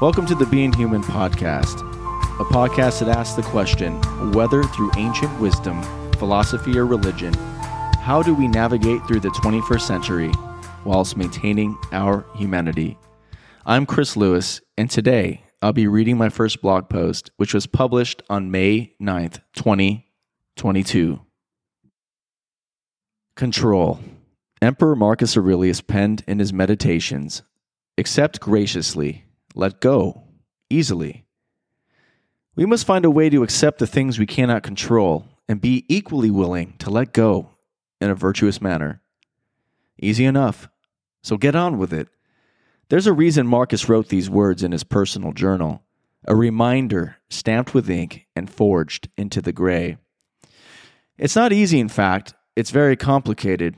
Welcome to the Being Human podcast, a podcast that asks the question whether through ancient wisdom, philosophy, or religion, how do we navigate through the 21st century whilst maintaining our humanity? I'm Chris Lewis, and today I'll be reading my first blog post, which was published on May 9th, 2022. Control. Emperor Marcus Aurelius penned in his Meditations accept graciously, let go easily. We must find a way to accept the things we cannot control and be equally willing to let go in a virtuous manner. Easy enough, so get on with it. There's a reason Marcus wrote these words in his personal journal, a reminder stamped with ink and forged into the gray. It's not easy, in fact, it's very complicated.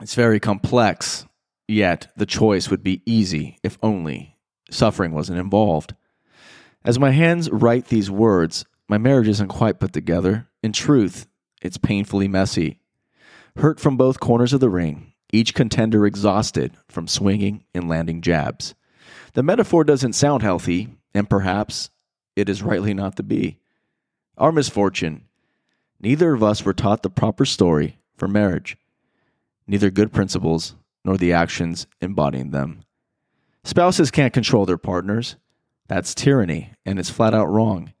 It's very complex, yet the choice would be easy if only suffering wasn't involved. As my hands write these words, my marriage isn't quite put together. In truth, it's painfully messy. Hurt from both corners of the ring, each contender exhausted from swinging and landing jabs. The metaphor doesn't sound healthy, and perhaps it is rightly not to be. Our misfortune neither of us were taught the proper story for marriage, neither good principles nor the actions embodying them. Spouses can't control their partners. That's tyranny, and it's flat out wrong.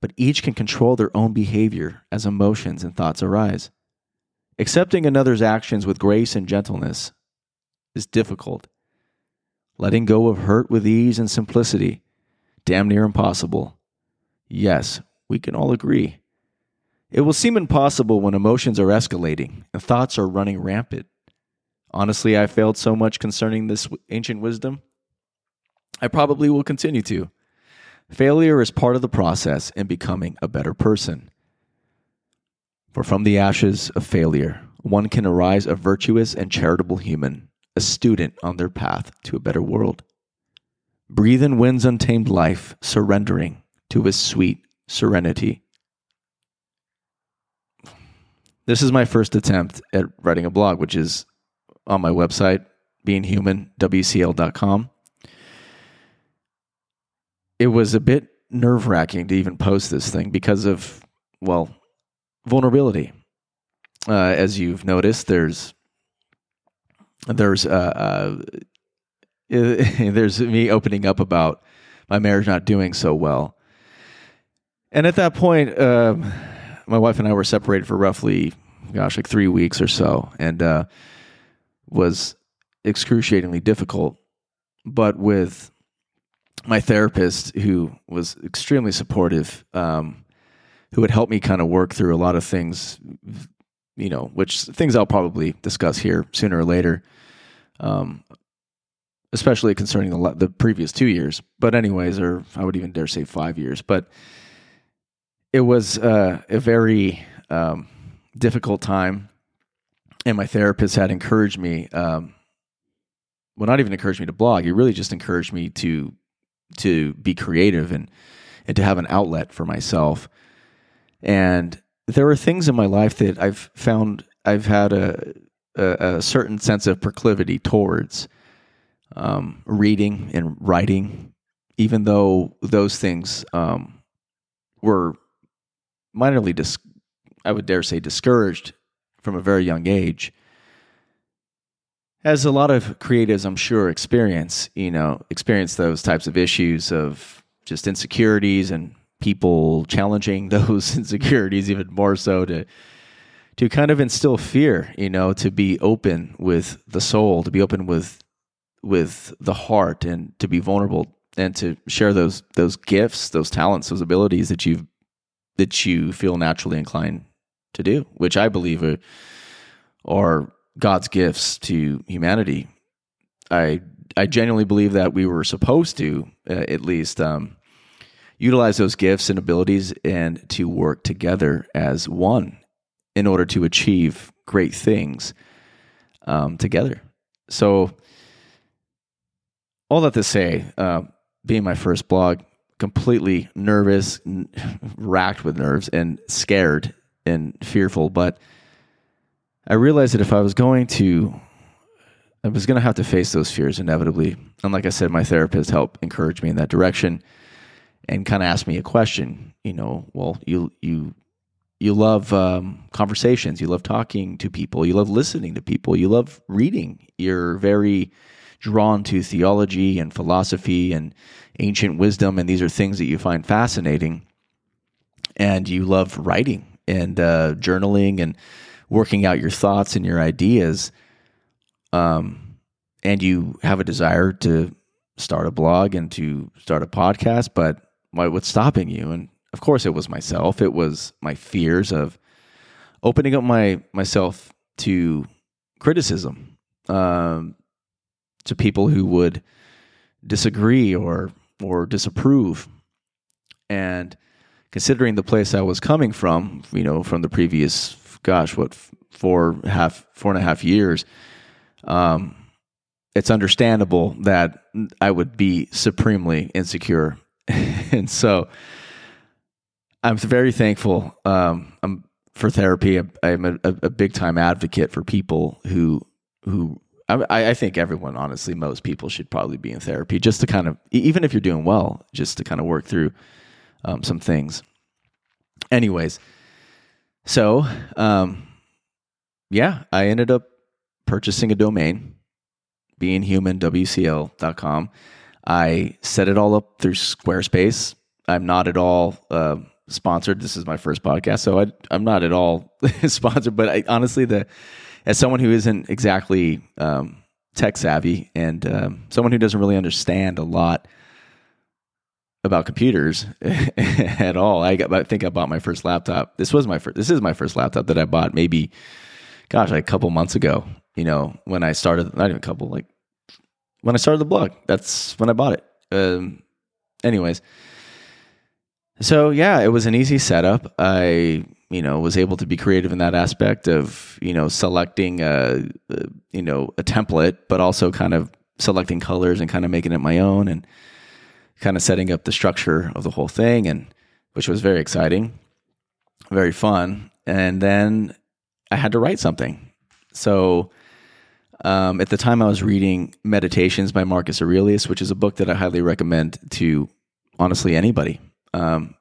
But each can control their own behavior as emotions and thoughts arise. Accepting another's actions with grace and gentleness is difficult. Letting go of hurt with ease and simplicity, damn near impossible. Yes, we can all agree. It will seem impossible when emotions are escalating and thoughts are running rampant. Honestly, I failed so much concerning this ancient wisdom. I probably will continue to. Failure is part of the process in becoming a better person. For from the ashes of failure, one can arise a virtuous and charitable human, a student on their path to a better world. Breathe in wind's untamed life, surrendering to his sweet serenity. This is my first attempt at writing a blog, which is on my website, beinghumanwcl.com. It was a bit nerve wracking to even post this thing because of, well, vulnerability. Uh, as you've noticed, there's there's uh, uh, there's me opening up about my marriage not doing so well, and at that point, um, my wife and I were separated for roughly, gosh, like three weeks or so, and uh, was excruciatingly difficult. But with my therapist, who was extremely supportive, um, who had helped me kind of work through a lot of things, you know, which things I'll probably discuss here sooner or later, um, especially concerning the, the previous two years. But, anyways, or I would even dare say five years. But it was uh, a very um, difficult time. And my therapist had encouraged me, um, well, not even encouraged me to blog. He really just encouraged me to to be creative and and to have an outlet for myself. And there are things in my life that I've found I've had a, a, a certain sense of proclivity towards um, reading and writing, even though those things um, were minorly, dis- I would dare say, discouraged from a very young age. As a lot of creatives, I'm sure, experience, you know, experience those types of issues of just insecurities and people challenging those insecurities even more so to to kind of instill fear, you know, to be open with the soul, to be open with with the heart and to be vulnerable and to share those those gifts, those talents, those abilities that you that you feel naturally inclined to do, which I believe are, are God's gifts to humanity. I I genuinely believe that we were supposed to, uh, at least, um, utilize those gifts and abilities and to work together as one in order to achieve great things um, together. So, all that to say, uh, being my first blog, completely nervous, n- racked with nerves, and scared and fearful. But I realized that if I was going to I was going to have to face those fears inevitably. And like I said, my therapist helped encourage me in that direction and kind of asked me a question. You know, well, you you you love um, conversations, you love talking to people, you love listening to people, you love reading. You're very drawn to theology and philosophy and ancient wisdom, and these are things that you find fascinating. And you love writing and uh, journaling and working out your thoughts and your ideas. Um, and you have a desire to start a blog and to start a podcast, but what's stopping you? And of course, it was myself. It was my fears of opening up my myself to criticism, um, to people who would disagree or or disapprove, and considering the place I was coming from, you know, from the previous, gosh, what four half four and a half years, um, it's understandable that I would be supremely insecure, and so I'm very thankful um, I'm for therapy. I'm a, a big time advocate for people who who I, I, think everyone, honestly, most people should probably be in therapy just to kind of, even if you're doing well, just to kind of work through um, some things. Anyways, so um, yeah, I ended up purchasing a domain, beinghumanwcl.com. I set it all up through Squarespace. I'm not at all uh, sponsored. This is my first podcast, so I, am not at all sponsored. But I, honestly, the as someone who isn't exactly um, tech savvy and um, someone who doesn't really understand a lot about computers at all, I, got, I think I bought my first laptop. This was my first. This is my first laptop that I bought. Maybe, gosh, like a couple months ago. You know, when I started, not even a couple, like when I started the blog. That's when I bought it. Um, anyways, so yeah, it was an easy setup. I you know was able to be creative in that aspect of you know selecting a, a you know a template, but also kind of selecting colors and kind of making it my own and kind of setting up the structure of the whole thing and which was very exciting, very fun. And then I had to write something. So um, at the time, I was reading Meditations by Marcus Aurelius, which is a book that I highly recommend to honestly anybody. Um,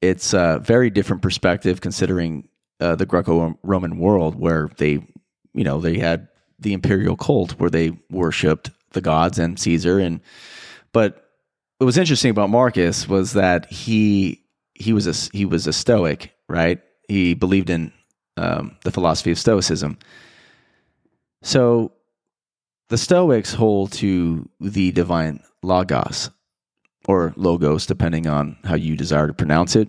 it's a very different perspective considering uh, the Greco-Roman world, where they, you know, they had the imperial cult where they worshipped the gods and Caesar, and but what was interesting about Marcus was that he he was a he was a Stoic, right? He believed in um, the philosophy of Stoicism. So the Stoics hold to the divine logos, or logos, depending on how you desire to pronounce it.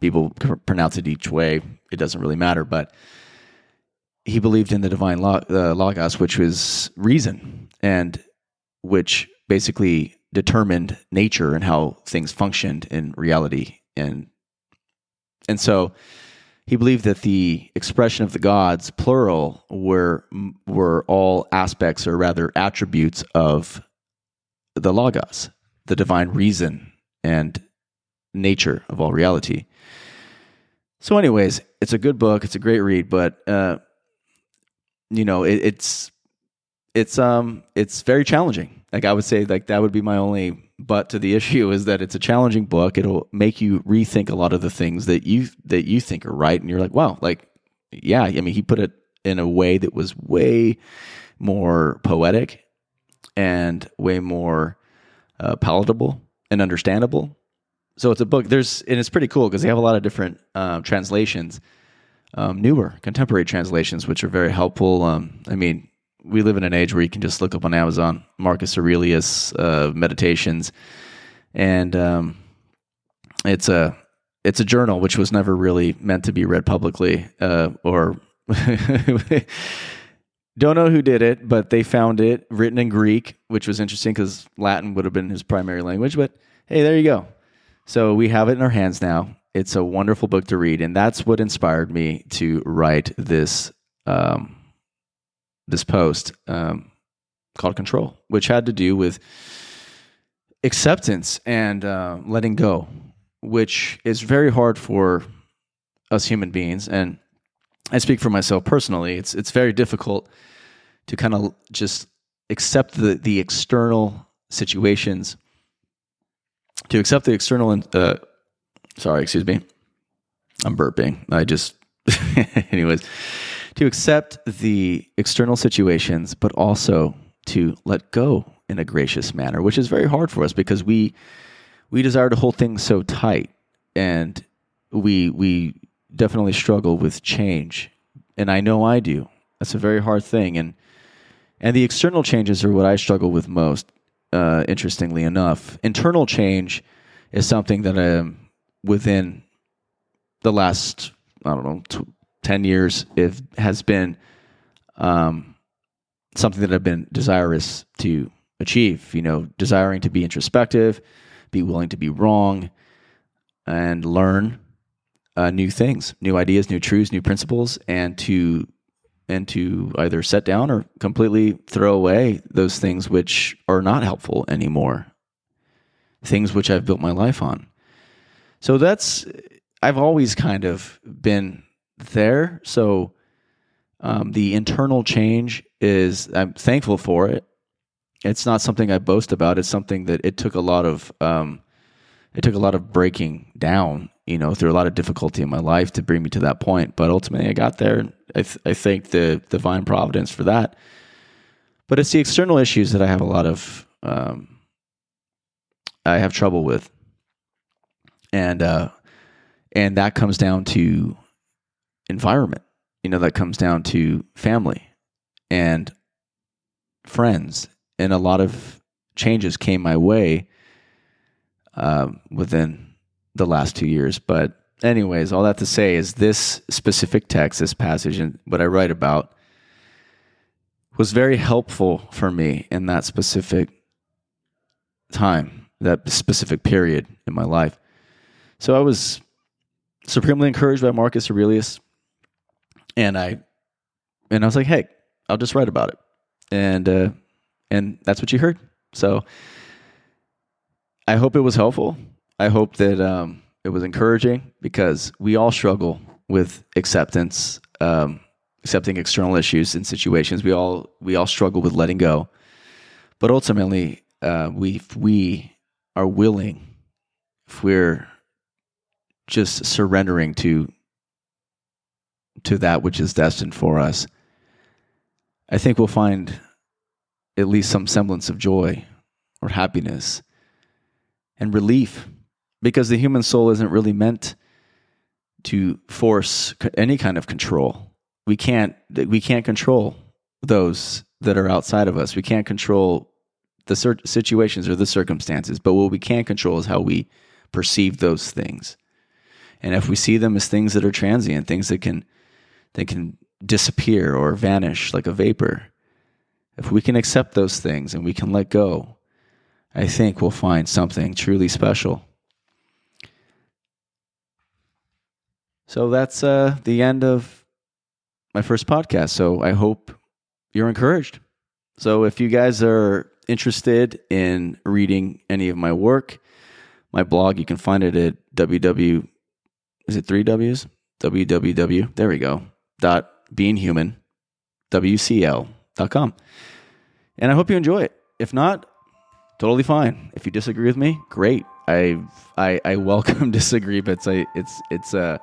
People pronounce it each way. It doesn't really matter. But he believed in the divine uh, logos, which was reason, and which basically determined nature and how things functioned in reality. And and so he believed that the expression of the gods, plural, were were all aspects, or rather attributes of the logos, the divine reason and nature of all reality. So, anyways, it's a good book. It's a great read, but uh, you know, it, it's it's um it's very challenging. Like I would say, like that would be my only but to the issue is that it's a challenging book. It'll make you rethink a lot of the things that you that you think are right, and you're like, wow, like yeah. I mean, he put it in a way that was way more poetic and way more uh, palatable and understandable. So it's a book. There's and it's pretty cool because they have a lot of different uh, translations, um, newer contemporary translations, which are very helpful. Um, I mean, we live in an age where you can just look up on Amazon Marcus Aurelius uh, meditations, and um, it's a it's a journal which was never really meant to be read publicly uh, or Don't know who did it, but they found it written in Greek, which was interesting because Latin would have been his primary language. But hey, there you go. So we have it in our hands now. It's a wonderful book to read, and that's what inspired me to write this um, this post um, called "Control," which had to do with acceptance and uh, letting go, which is very hard for us human beings. And I speak for myself personally. It's it's very difficult to kind of just accept the the external situations, to accept the external. Uh, sorry, excuse me. I'm burping. I just, anyways, to accept the external situations, but also to let go in a gracious manner, which is very hard for us because we we desire to hold things so tight, and we we definitely struggle with change, and I know I do. That's a very hard thing, and and the external changes are what I struggle with most. Uh, interestingly enough, internal change is something that I am within the last I don't know t- ten years. It has been um, something that I've been desirous to achieve. You know, desiring to be introspective, be willing to be wrong, and learn uh, new things, new ideas, new truths, new principles, and to and to either set down or completely throw away those things which are not helpful anymore. Things which I've built my life on. So that's I've always kind of been there. So um, the internal change is I'm thankful for it. It's not something I boast about. It's something that it took a lot of um, it took a lot of breaking down, you know, through a lot of difficulty in my life to bring me to that point. But ultimately, I got there. I, th- I thank the divine providence for that. But it's the external issues that I have a lot of um, I have trouble with, and uh, and that comes down to environment you know, that comes down to family and friends. And a lot of changes came my way um, within the last two years. But, anyways, all that to say is this specific text, this passage, and what I write about was very helpful for me in that specific time, that specific period in my life. So I was supremely encouraged by Marcus Aurelius and I and I was like, hey, I'll just write about it, and uh, and that's what you heard. So I hope it was helpful. I hope that um, it was encouraging because we all struggle with acceptance, um, accepting external issues and situations. We all we all struggle with letting go, but ultimately, uh, we we are willing, if we're just surrendering to to that which is destined for us, I think we'll find at least some semblance of joy or happiness and relief because the human soul isn't really meant to force any kind of control. We can't we can't control those that are outside of us. We can't control the situations or the circumstances, but what we can control is how we perceive those things. And if we see them as things that are transient, things that can they can disappear or vanish like a vapor. If we can accept those things and we can let go, I think we'll find something truly special. So that's uh, the end of my first podcast. So I hope you're encouraged. So if you guys are interested in reading any of my work, my blog, you can find it at www. Is it three W's? www. There we go dot beinghuman wcl dot com. And I hope you enjoy it. If not, totally fine. If you disagree with me, great. I I, I welcome disagreements. I it's it's uh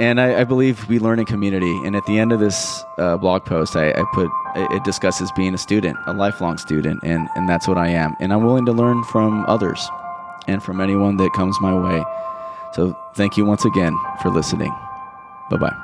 and I, I, believe we learn in community. And at the end of this uh, blog post, I, I put it discusses being a student, a lifelong student, and and that's what I am. And I'm willing to learn from others and from anyone that comes my way. So thank you once again for listening. Bye bye.